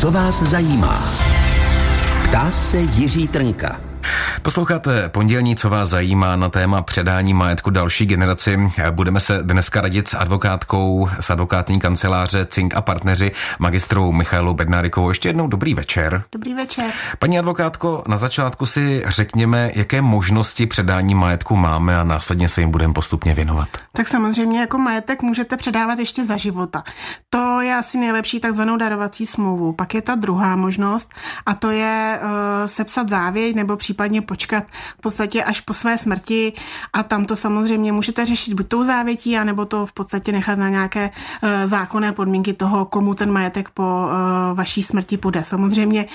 Co vás zajímá? Ptá se Jiří Trnka. Posloucháte pondělní, co vás zajímá na téma předání majetku další generaci. Budeme se dneska radit s advokátkou z advokátní kanceláře Cink a partneři magistrou Michailou Bednárikovou. Ještě jednou dobrý večer. Dobrý večer. Paní advokátko, na začátku si řekněme, jaké možnosti předání majetku máme a následně se jim budeme postupně věnovat. Tak samozřejmě jako majetek můžete předávat ještě za života. To je asi nejlepší takzvanou darovací smlouvu. Pak je ta druhá možnost a to je uh, sepsat závěť nebo případně počkat v podstatě až po své smrti a tam to samozřejmě můžete řešit buď tou závětí, anebo to v podstatě nechat na nějaké uh, zákonné podmínky toho, komu ten majetek po uh, vaší smrti půjde. Samozřejmě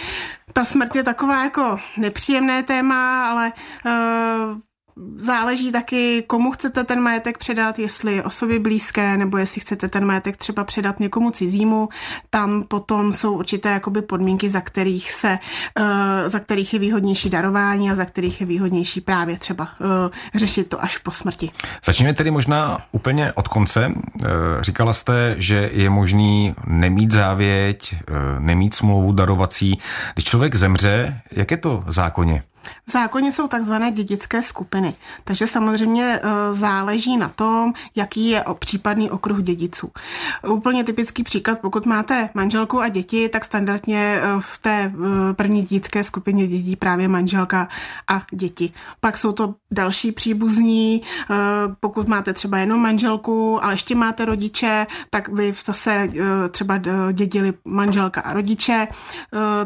ta smrt je taková jako nepříjemné téma, ale uh, Záleží taky, komu chcete ten majetek předat, jestli osobě blízké, nebo jestli chcete ten majetek třeba předat někomu cizímu. Tam potom jsou určité jakoby podmínky, za kterých se, uh, za kterých je výhodnější darování a za kterých je výhodnější právě třeba uh, řešit to až po smrti. Začněme tedy možná úplně od konce. Uh, říkala jste, že je možný nemít závěť, nemít smlouvu darovací. Když člověk zemře, jak je to v zákoně? V zákoně jsou takzvané dědické skupiny, takže samozřejmě e, záleží na tom, jaký je případný okruh dědiců. Úplně typický příklad, pokud máte manželku a děti, tak standardně e, v té e, první dědické skupině dědí právě manželka a děti. Pak jsou to další příbuzní, pokud máte třeba jenom manželku, ale ještě máte rodiče, tak by zase třeba dědili manželka a rodiče.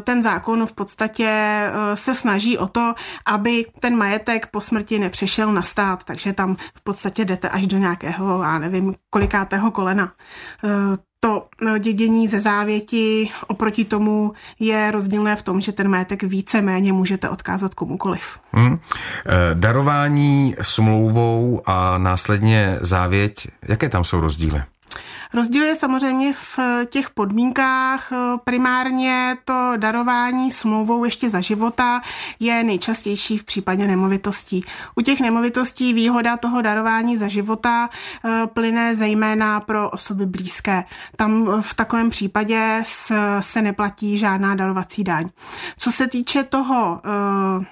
Ten zákon v podstatě se snaží o to, aby ten majetek po smrti nepřešel na stát, takže tam v podstatě jdete až do nějakého, já nevím, kolikátého kolena. E, to e, dědění ze závěti oproti tomu je rozdílné v tom, že ten majetek více méně můžete odkázat komukoliv. Hmm. Darování smlouvou a následně závěť, jaké tam jsou rozdíly? Rozdíl je samozřejmě v těch podmínkách. Primárně to darování smlouvou ještě za života je nejčastější v případě nemovitostí. U těch nemovitostí výhoda toho darování za života eh, plyne zejména pro osoby blízké. Tam v takovém případě se neplatí žádná darovací daň. Co se týče toho eh,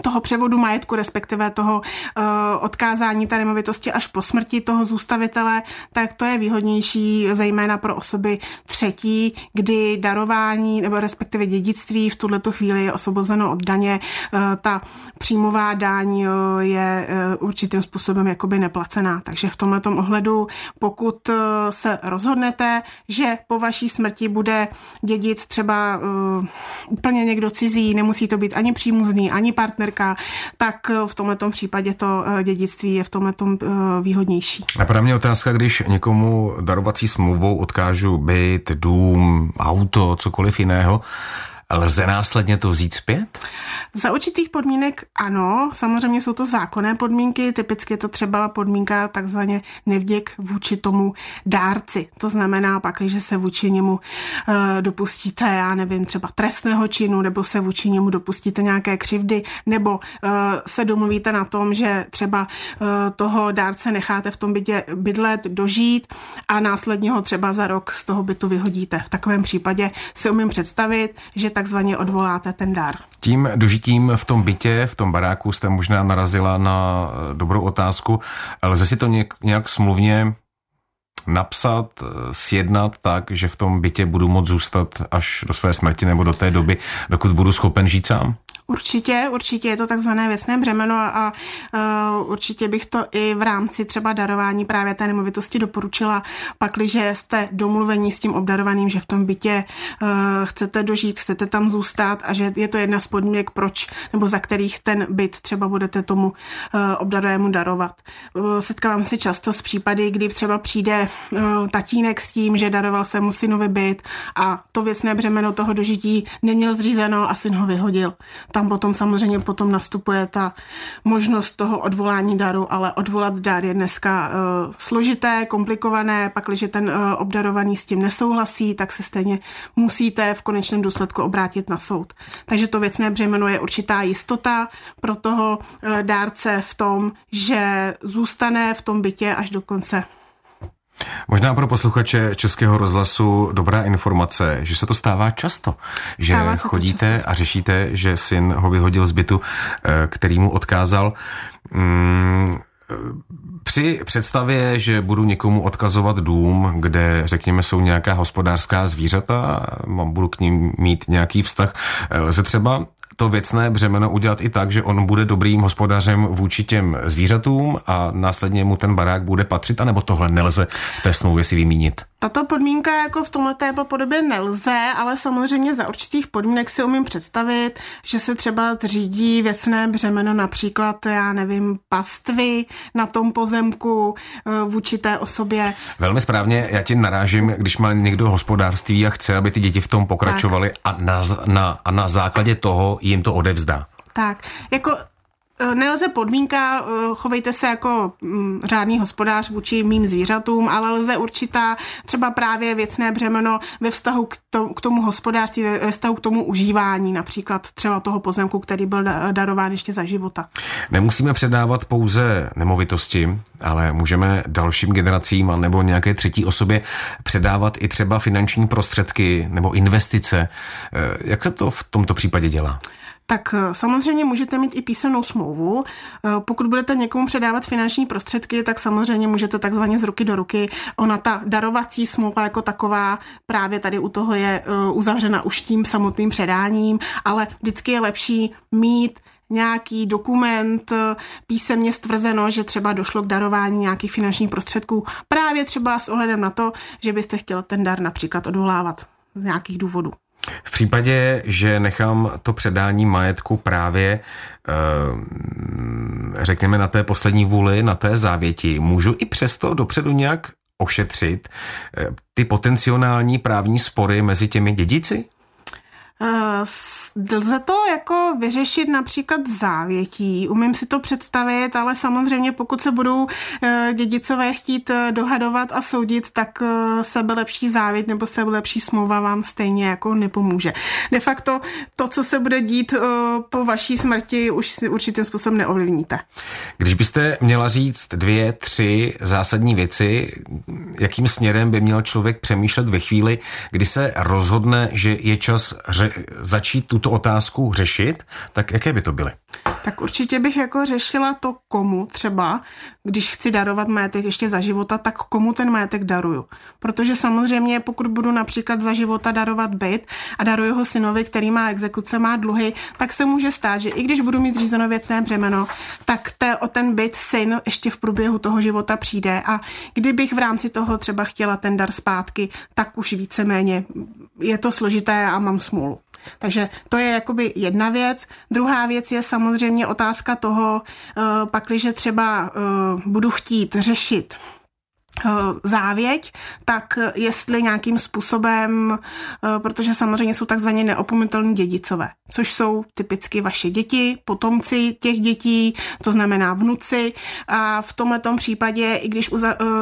toho převodu majetku, respektive toho uh, odkázání té nemovitosti až po smrti toho zůstavitele, tak to je výhodnější zejména pro osoby třetí, kdy darování nebo respektive dědictví v tuhle chvíli je osvobozeno od daně. Uh, ta příjmová daň uh, je uh, určitým způsobem jakoby neplacená. Takže v tomhle ohledu, pokud se rozhodnete, že po vaší smrti bude dědit třeba úplně někdo cizí, nemusí to být ani přímuzný, ani partner, partnerka, tak eh, v tomto případě to eh, dědictví je v tomhle eh, výhodnější. A pro mě otázka, když někomu darovací smlouvou odkážu byt, dům, auto, cokoliv jiného, Lze následně to vzít zpět? Za určitých podmínek ano, samozřejmě jsou to zákonné podmínky, typicky je to třeba podmínka takzvaně nevděk vůči tomu dárci. To znamená pak, že se vůči němu uh, dopustíte, já nevím, třeba trestného činu, nebo se vůči němu dopustíte nějaké křivdy, nebo uh, se domluvíte na tom, že třeba uh, toho dárce necháte v tom bytě bydlet, dožít a následně ho třeba za rok z toho bytu vyhodíte. V takovém případě si umím představit, že tak takzvaně odvoláte ten dar. Tím dožitím v tom bytě, v tom baráku jste možná narazila na eh, dobrou otázku. Lze si to nějak, smluvně napsat, eh, sjednat tak, že v tom bytě budu moct zůstat až do své smrti nebo do té doby, dokud budu schopen žít sám? Určitě, určitě je to takzvané věcné břemeno a uh, určitě bych to i v rámci třeba darování právě té nemovitosti doporučila, pakliže jste domluvení s tím obdarovaným, že v tom bytě uh, chcete dožít, chcete tam zůstat a že je to jedna z podmínek, proč nebo za kterých ten byt třeba budete tomu uh, obdarovému darovat. Uh, setkávám se často s případy, kdy třeba přijde uh, tatínek s tím, že daroval se mu synovi byt a to věcné břemeno toho dožití neměl zřízeno a syn ho vyhodil tam potom samozřejmě potom nastupuje ta možnost toho odvolání daru, ale odvolat dar je dneska uh, složité, komplikované, pak, když ten uh, obdarovaný s tím nesouhlasí, tak se stejně musíte v konečném důsledku obrátit na soud. Takže to věcné břemeno je určitá jistota pro toho uh, dárce v tom, že zůstane v tom bytě až do konce Možná pro posluchače Českého rozhlasu dobrá informace, že se to stává často, že stává chodíte často. a řešíte, že syn ho vyhodil z bytu, eh, který mu odkázal. Hmm, při představě, že budu někomu odkazovat dům, kde, řekněme, jsou nějaká hospodářská zvířata, budu k ním mít nějaký vztah, lze třeba to věcné břemeno udělat i tak, že on bude dobrým hospodařem vůči těm zvířatům a následně mu ten barák bude patřit, anebo tohle nelze v té smlouvě si vymínit? Tato podmínka jako v tomhle podobě nelze, ale samozřejmě za určitých podmínek si umím představit, že se třeba řídí věcné břemeno, například, já nevím, pastvy na tom pozemku eh, vůči té osobě. Velmi správně, já ti narážím, když má někdo hospodářství a chce, aby ty děti v tom pokračovaly a na, na, a na základě toho jim to odevzdá. Tak, jako nelze podmínka, eh, chovejte se jako mm, řádný hospodář vůči mým zvířatům, ale lze určitá třeba právě věcné břemeno ve vztahu k, tomu, hospodářství, ve vztahu k tomu užívání, například třeba toho pozemku, který byl darován ještě za života. Nemusíme předávat pouze nemovitosti, ale můžeme dalším generacím nebo nějaké třetí osobě předávat i třeba finanční prostředky nebo investice. Eh, jak se to v tomto případě dělá? Tak eh, samozřejmě můžete mít i písemnou smlouvu. Eh, pokud budete někomu předávat finanční prostředky, tak samozřejmě můžete takzvaně z ruky do ruky. Ona ta darovací smlouva jako taková právě tady u toho je eh, uzavřena už tím samotným předáním, ale vždycky je lepší mít nějaký dokument písemně stvrzeno, že třeba došlo k darování nějakých finančních prostředků, právě třeba s ohledem na to, že byste chtěl ten dar například odvolávat z nějakých důvodů. V případě, že nechám to předání majetku právě, eh, řekněme, na té poslední vůli, na té závěti, můžu i přesto dopředu nějak ošetřit eh, ty potenciální právní spory mezi těmi dědici? Uh, lze to jako vyřešit například závětí, umím si to představit, ale samozřejmě pokud se budou uh, dědicové chtít uh, dohadovat a soudit, tak sebelepší závěť nebo sebelepší smlouva vám stejně jako nepomůže. De facto to, co se bude dít po vaší smrti, už si určitým způsobem neovlivníte. Když byste měla říct dvě, tři zásadní věci, jakým směrem by měl člověk přemýšlet ve chvíli, kdy se rozhodne, že je čas ře- začít tuto otázku řešit, tak jaké by to byly? Tak určitě bych jako řešila to, komu třeba, když chci darovat majetek ještě za života, tak komu ten majetek daruju. Protože samozřejmě, pokud budu například za života darovat byt a daruju ho synovi, který má exekuce, má dluhy, tak se může stát, že i když budu mít řízeno věcné břemeno, tak te, o ten byt syn ještě v průběhu toho života přijde a kdybych v rámci toho třeba chtěla ten dar zpátky, tak už víceméně je to složité a mám smůlu. Takže to je jakoby jedna věc. Druhá věc je samozřejmě otázka toho, eh, pakliže třeba eh, budu chtít řešit Eh, závěť, tak jestli nějakým způsobem, protože samozřejmě jsou takzvaně neopomitelní dědicové, což jsou typicky vaše děti, potomci těch dětí, to znamená vnuci. A v tomto případě, i když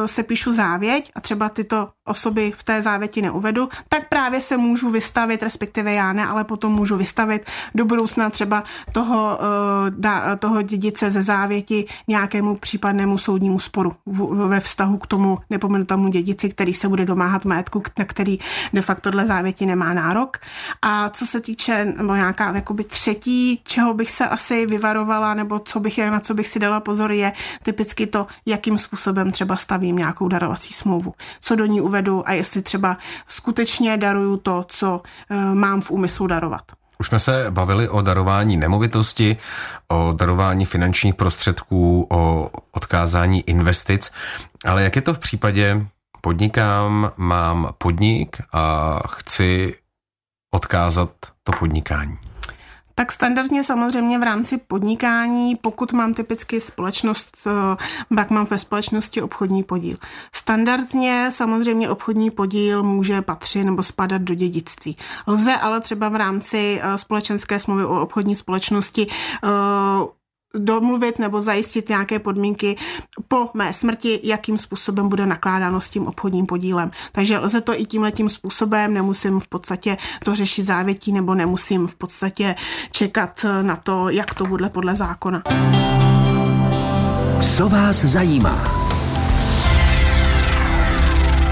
se píšu závěť a třeba tyto osoby v té závěti neuvedu, tak právě se můžu vystavit, respektive já ne, ale potom můžu vystavit do budoucna třeba toho, toho dědice ze závěti nějakému případnému soudnímu sporu ve vztahu k tomu, tomu nepomenutému dědici, který se bude domáhat majetku, na který de facto dle závěti nemá nárok. A co se týče nebo nějaká jakoby třetí, čeho bych se asi vyvarovala, nebo co bych, na co bych si dala pozor, je typicky to, jakým způsobem třeba stavím nějakou darovací smlouvu. Co do ní uvedu a jestli třeba skutečně daruju to, co uh, mám v úmyslu darovat. Už jsme se bavili o darování nemovitosti, o darování finančních prostředků, o odkázání investic, ale jak je to v případě podnikám, mám podnik a chci odkázat to podnikání? Tak standardně samozřejmě v rámci podnikání, pokud mám typicky společnost, eh, pak mám ve společnosti obchodní podíl. Standardně samozřejmě obchodní podíl může patřit nebo spadat do dědictví. Lze ale třeba v rámci eh, společenské smlouvy o obchodní společnosti eh, domluvit nebo zajistit nějaké podmínky po mé smrti, jakým způsobem bude nakládáno s tím obchodním podílem. Takže lze to i tímhle tím způsobem, nemusím v podstatě to řešit závětí nebo nemusím v podstatě čekat na to, jak to bude podle zákona. Co vás zajímá?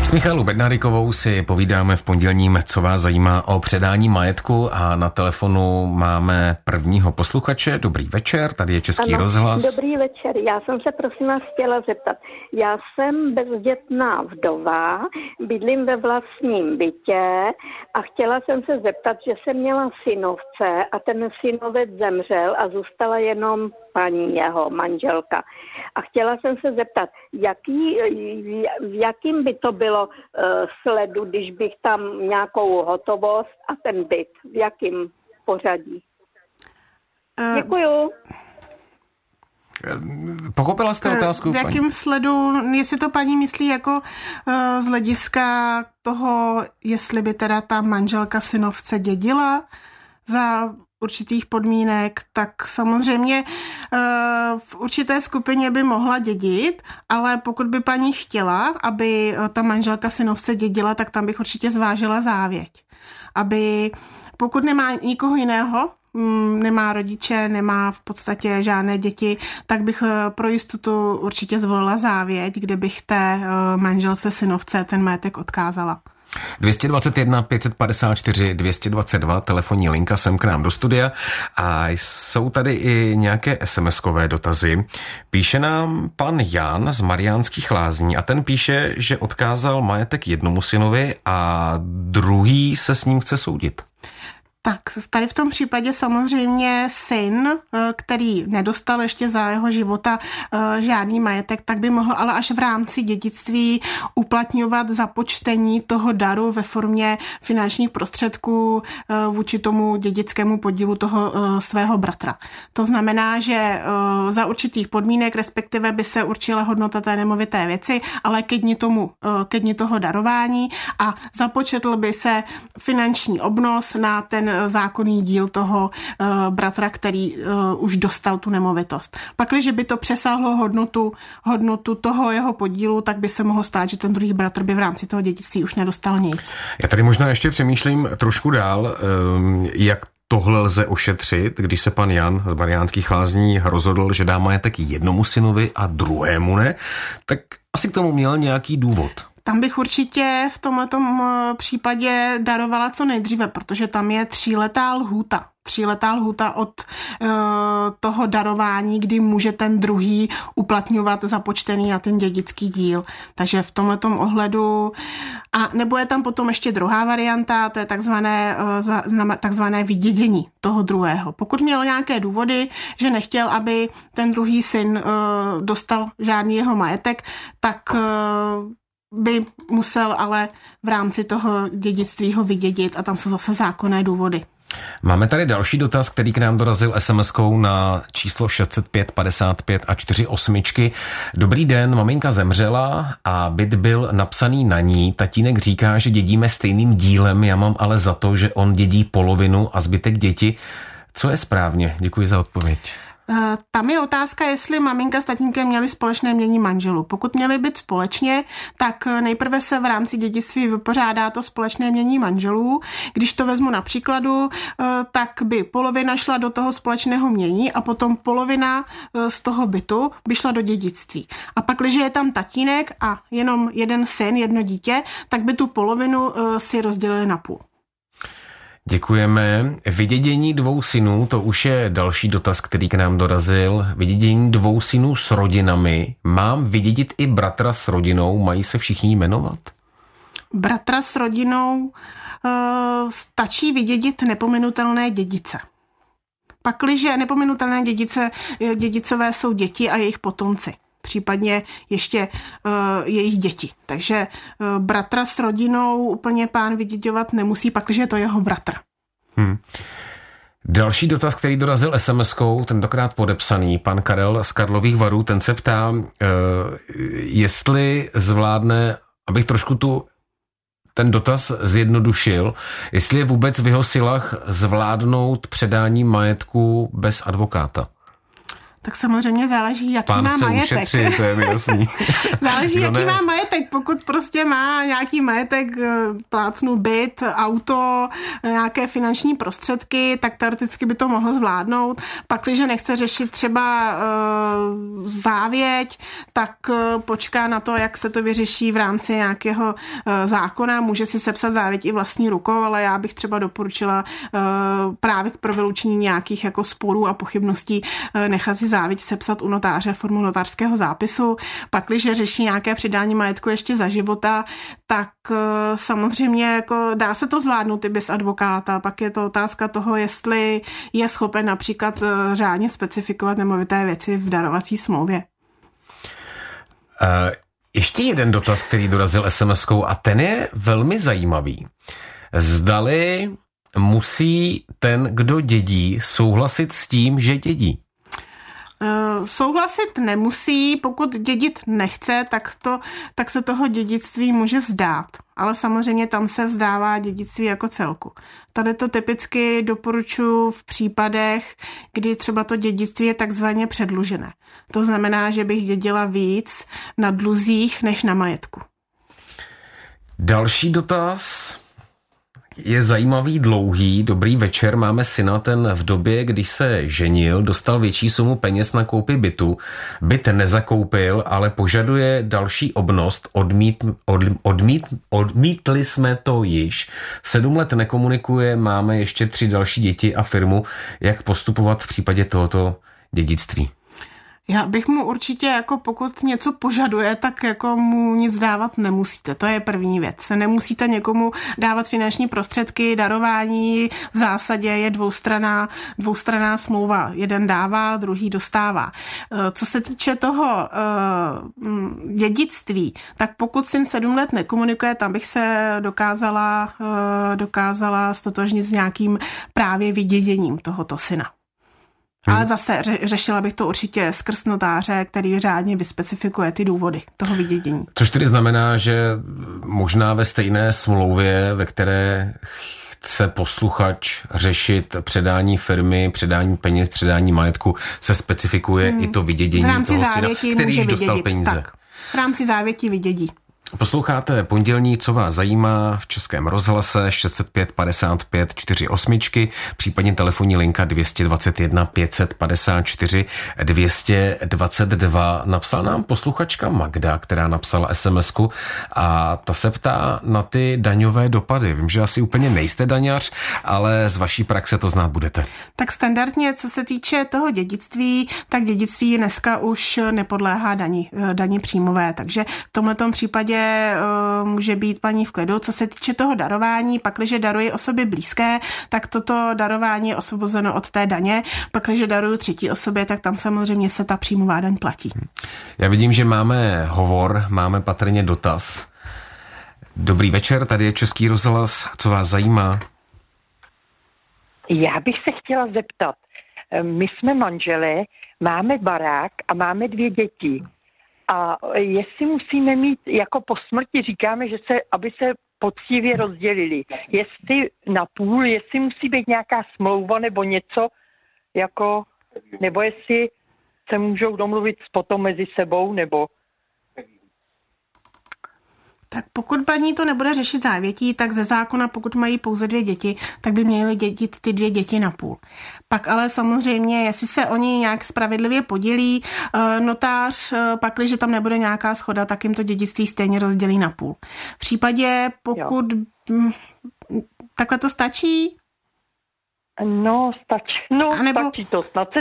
S Michalou Bednárikovou si povídáme v pondělním, co vás zajímá o předání majetku a na telefonu máme prvního posluchače. Dobrý večer, tady je Český ano, rozhlas. Dobrý večer, já jsem se prosím vás chtěla zeptat. Já jsem bezdětná vdova, bydlím ve vlastním bytě a chtěla jsem se zeptat, že jsem měla synovce a ten synovec zemřel a zůstala jenom paní jeho manželka. A chtěla jsem se zeptat, jaký, v jakým by to bylo uh, sledu, když bych tam nějakou hotovost a ten byt, v jakým pořadí? Uh, Děkuju. Pochopila jste otázku? V jakém paní? sledu, jestli to paní myslí jako uh, z hlediska toho, jestli by teda ta manželka synovce dědila za určitých podmínek, tak samozřejmě eh, v určité skupině by mohla dědit, ale pokud by paní chtěla, aby eh, ta manželka synovce dědila, tak tam bych určitě zvážila závěť. Aby pokud nemá nikoho jiného, mm, nemá rodiče, nemá v podstatě žádné děti, tak bych eh, pro jistotu určitě zvolila závěť, kde bych té manželce synovce ten majetek odkázala. 221 554 222 telefonní linka sem k nám do studia a jsou tady i nějaké SMS-kové dotazy. Píše nám pan Jan z Mariánských lázní a ten píše, že odkázal majetek jednomu synovi a druhý se s ním chce soudit. Tak tady v tom případě samozřejmě syn, eh, který nedostal ještě za jeho života eh, žádný majetek, tak by mohl ale až v rámci dědictví uplatňovat započtení toho daru ve formě finančních prostředků eh, vůči tomu dědickému podílu toho svého bratra. To znamená, že za určitých podmínek, respektive by se určila hodnota té nemovité věci, ale ke dni, tomu, ke dni toho darování a započetl by se finanční obnos na ten zákonný díl toho uh, bratra, který uh, už dostal tu nemovitost. Pak, když by to přesáhlo hodnotu, hodnotu toho jeho podílu, tak by se mohlo stát, že ten druhý bratr by v rámci toho dědictví už nedostal nic. Já tady možná ještě přemýšlím trošku dál, um, jak tohle lze ošetřit, když se pan Jan z Mariánských lázní rozhodl, že dá majetek jednomu synovi a druhému ne, tak asi k tomu měl nějaký důvod. Tam bych určitě v tomto eh, případě darovala co nejdříve, protože tam je tříletá lhůta. Tříletá lhůta od uh, toho darování, kdy může ten druhý uplatňovat započtený na ten dědický díl. Takže v tomto ohledu a nebo je tam potom ještě druhá varianta, to je takzvané, uh, takzvané vydědění toho druhého. Pokud měl nějaké důvody, že nechtěl, aby ten druhý syn uh, dostal žádný jeho majetek, tak by musel ale v rámci toho dědictví ho vydědit a tam jsou zase zákonné důvody. Máme tady další dotaz, který k nám dorazil SMS-kou na číslo 605 55 a 48. Dobrý den, maminka zemřela a byt byl napsaný na ní. Tatínek říká, že dědíme stejným dílem, já mám ale za to, že on dědí polovinu a zbytek děti. Co je správně? Děkuji za odpověď. Eh, tam je otázka, jestli maminka s tatínkem měli společné mění manželů. Pokud měli být společně, tak eh, nejprve se v rámci dědictví vypořádá to společné mění manželů. Když to vezmu na příkladu, eh, tak by polovina šla do toho společného mění a potom polovina z toho bytu by šla do dědictví. A pak, když je tam tatínek a jenom jeden syn, jedno dítě, tak by tu polovinu si rozdělili na půl. Děkujeme. Vydědění dvou synů, to už je další dotaz, který k nám dorazil. Vydědění dvou synů s rodinami. Mám vydědit i bratra s rodinou? Mají se všichni jmenovat? Bratra s rodinou uh, stačí vydědit nepominutelné dědice. Pakliže nepominutelné dědice, dědicové jsou děti a jejich potomci případně ještě uh, jejich děti. Takže uh, bratra s rodinou úplně pán vyděďovat nemusí, pak, že je to jeho bratr. Hmm. Další dotaz, který dorazil SMS-kou, tentokrát podepsaný, pan Karel z Karlových varů, ten se ptá, uh, jestli zvládne, abych trošku tu ten dotaz zjednodušil, jestli je vůbec v jeho silách zvládnout předání majetku bez advokáta. Tak samozřejmě záleží, jaký Pán má chce majetek. ušetřit, to je mi jasný. záleží, Kdo jaký ne? má majetek. Pokud prostě má nějaký majetek, eh, plácnu byt, auto, eh, nějaké finanční prostředky, tak teoreticky by to mohl zvládnout. Pak, když nechce řešit třeba uh, závěť, tak uh, počká na to, jak se to vyřeší v rámci nějakého uh, zákona. Může si sepsat závěť i vlastní rukou, ale já bych třeba doporučila uh, právě pro vyloučení nějakých jako sporů a pochybností uh, nechat si závěť sepsat u notáře formou notářského zápisu. Pak, když řeší nějaké přidání majetku ještě za života, tak uh, samozřejmě jako dá se to zvládnout i bez advokáta. Pak je to otázka toho, jestli je schopen například uh, řádně specifikovat nemovité věci v darovací smlouvě. Uh, ještě jeden dotaz, který dorazil SMS-kou a ten je velmi zajímavý. Zdali musí ten, kdo dědí, souhlasit s tím, že dědí? Uh, souhlasit nemusí, pokud dědit nechce, tak, to, tak se toho dědictví může vzdát. Ale samozřejmě tam se vzdává dědictví jako celku. Tady to typicky doporučuji v případech, kdy třeba to dědictví je takzvaně předlužené. To znamená, že bych dědila víc na dluzích než na majetku. Další dotaz je zajímavý, dlouhý. Dobrý večer, máme syna, ten v době, když se ženil, dostal větší sumu peněz na koupi bytu. Byt nezakoupil, ale požaduje další obnost. Odmít, od, odmít, odmítli jsme to již. Sedm let nekomunikuje, máme ještě tři další děti a firmu. Jak postupovat v případě tohoto dědictví? Já bych mu určitě, jako pokud něco požaduje, tak jako mu nic dávat nemusíte. To je první věc. Nemusíte někomu dávat finanční prostředky, darování v zásadě je dvoustraná, dvoustraná smlouva. Jeden dává, druhý dostává. Co se týče toho uh, dědictví, tak pokud syn sedm let nekomunikuje, tam bych se dokázala, uh, dokázala stotožnit s nějakým právě vyděděním tohoto syna. Hmm. Ale zase ře- řešila bych to určitě skrz notáře, který řádně vyspecifikuje ty důvody toho vydědění. Což tedy znamená, že možná ve stejné smlouvě, ve které chce posluchač řešit předání firmy, předání peněz, předání majetku, se specifikuje hmm. i to vydědění toho syna, který již dostal peníze. Tak. V rámci závěti vydědí. Posloucháte pondělní, co vás zajímá v Českém rozhlase 605 55 48, případně telefonní linka 221 554 222. Napsal nám posluchačka Magda, která napsala sms a ta se ptá na ty daňové dopady. Vím, že asi úplně nejste daňař, ale z vaší praxe to znát budete. Tak standardně, co se týče toho dědictví, tak dědictví dneska už nepodléhá daní, daní příjmové, takže v tomto případě může být paní v klidu. Co se týče toho darování, pak, když daruji osobě blízké, tak toto darování je osvobozeno od té daně. Pak, když daruju třetí osobě, tak tam samozřejmě se ta příjmová daň platí. Já vidím, že máme hovor, máme patrně dotaz. Dobrý večer, tady je Český rozhlas. Co vás zajímá? Já bych se chtěla zeptat. My jsme manželé, máme barák a máme dvě děti. A jestli musíme mít, jako po smrti říkáme, že se, aby se poctivě rozdělili. Jestli na půl, jestli musí být nějaká smlouva nebo něco, jako, nebo jestli se můžou domluvit potom mezi sebou, nebo tak pokud paní to nebude řešit závětí, tak ze zákona, pokud mají pouze dvě děti, tak by měly dědit ty dvě děti na půl. Pak ale samozřejmě, jestli se oni nějak spravedlivě podělí, notář, pak, když tam nebude nějaká schoda, tak jim to dědictví stejně rozdělí na půl. V případě, pokud jo. takhle to stačí? No, stačí. No, a nebo, stačí to. Snad se...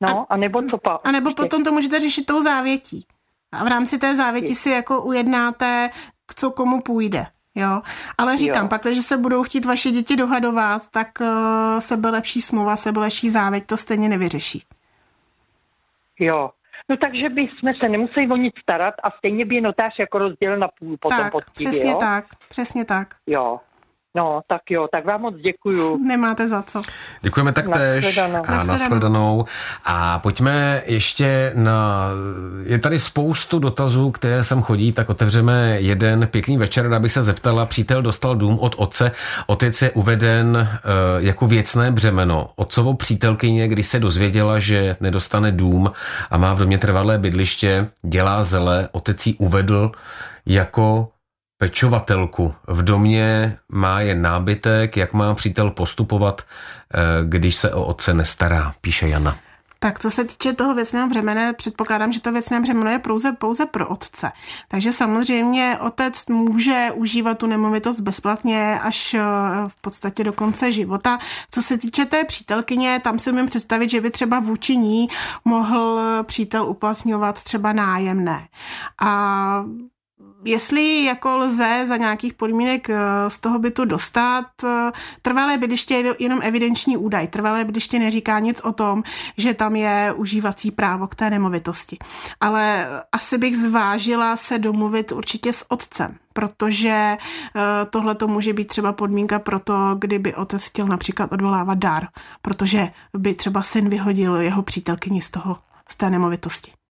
No, a, a nebo co pa? A nebo potom to můžete řešit tou závětí. A v rámci té závěti si jako ujednáte, co komu půjde. Jo, ale říkám, jo. pak, když se budou chtít vaše děti dohadovat, tak uh, sebelepší smlouva, sebelepší závěť to stejně nevyřeší. Jo, no takže by jsme se nemuseli o nic starat a stejně by je notář jako rozdělil na půl potom tak, poctivě, přesně jo? tak, přesně tak. Jo, No, tak jo, tak vám moc děkuju. Nemáte za co. Děkujeme taktéž Nashledanou. a nashledanou. A pojďme ještě na... Je tady spoustu dotazů, které sem chodí, tak otevřeme jeden pěkný večer, abych se zeptala. Přítel dostal dům od otce. Otec je uveden uh, jako věcné břemeno. Otcovo přítelkyně, když se dozvěděla, že nedostane dům a má v domě trvalé bydliště, dělá zele, otec ji uvedl jako pečovatelku. V domě má jen nábytek, jak má přítel postupovat, eh, když se o otce nestará, píše Jana. Tak co se týče toho věcného břemene, předpokládám, že to věcné břemeno je pouze, pouze pro otce. Takže samozřejmě otec může užívat tu nemovitost bezplatně až eh, v podstatě do konce života. Co se týče té přítelkyně, tam si umím představit, že by třeba vůči ní mohl přítel uplatňovat třeba nájemné. A jestli jako lze za nějakých podmínek eh, z toho bytu dostat, eh, trvalé bydliště je jenom evidenční údaj. Trvalé bydliště neříká nic o tom, že tam je užívací právo k té nemovitosti. Ale eh, asi bych zvážila se domluvit určitě s otcem, protože tohle to může být třeba podmínka pro to, kdyby otec chtěl například odvolávat dar, protože by třeba syn vyhodil jeho přítelkyni z toho, z té nemovitosti.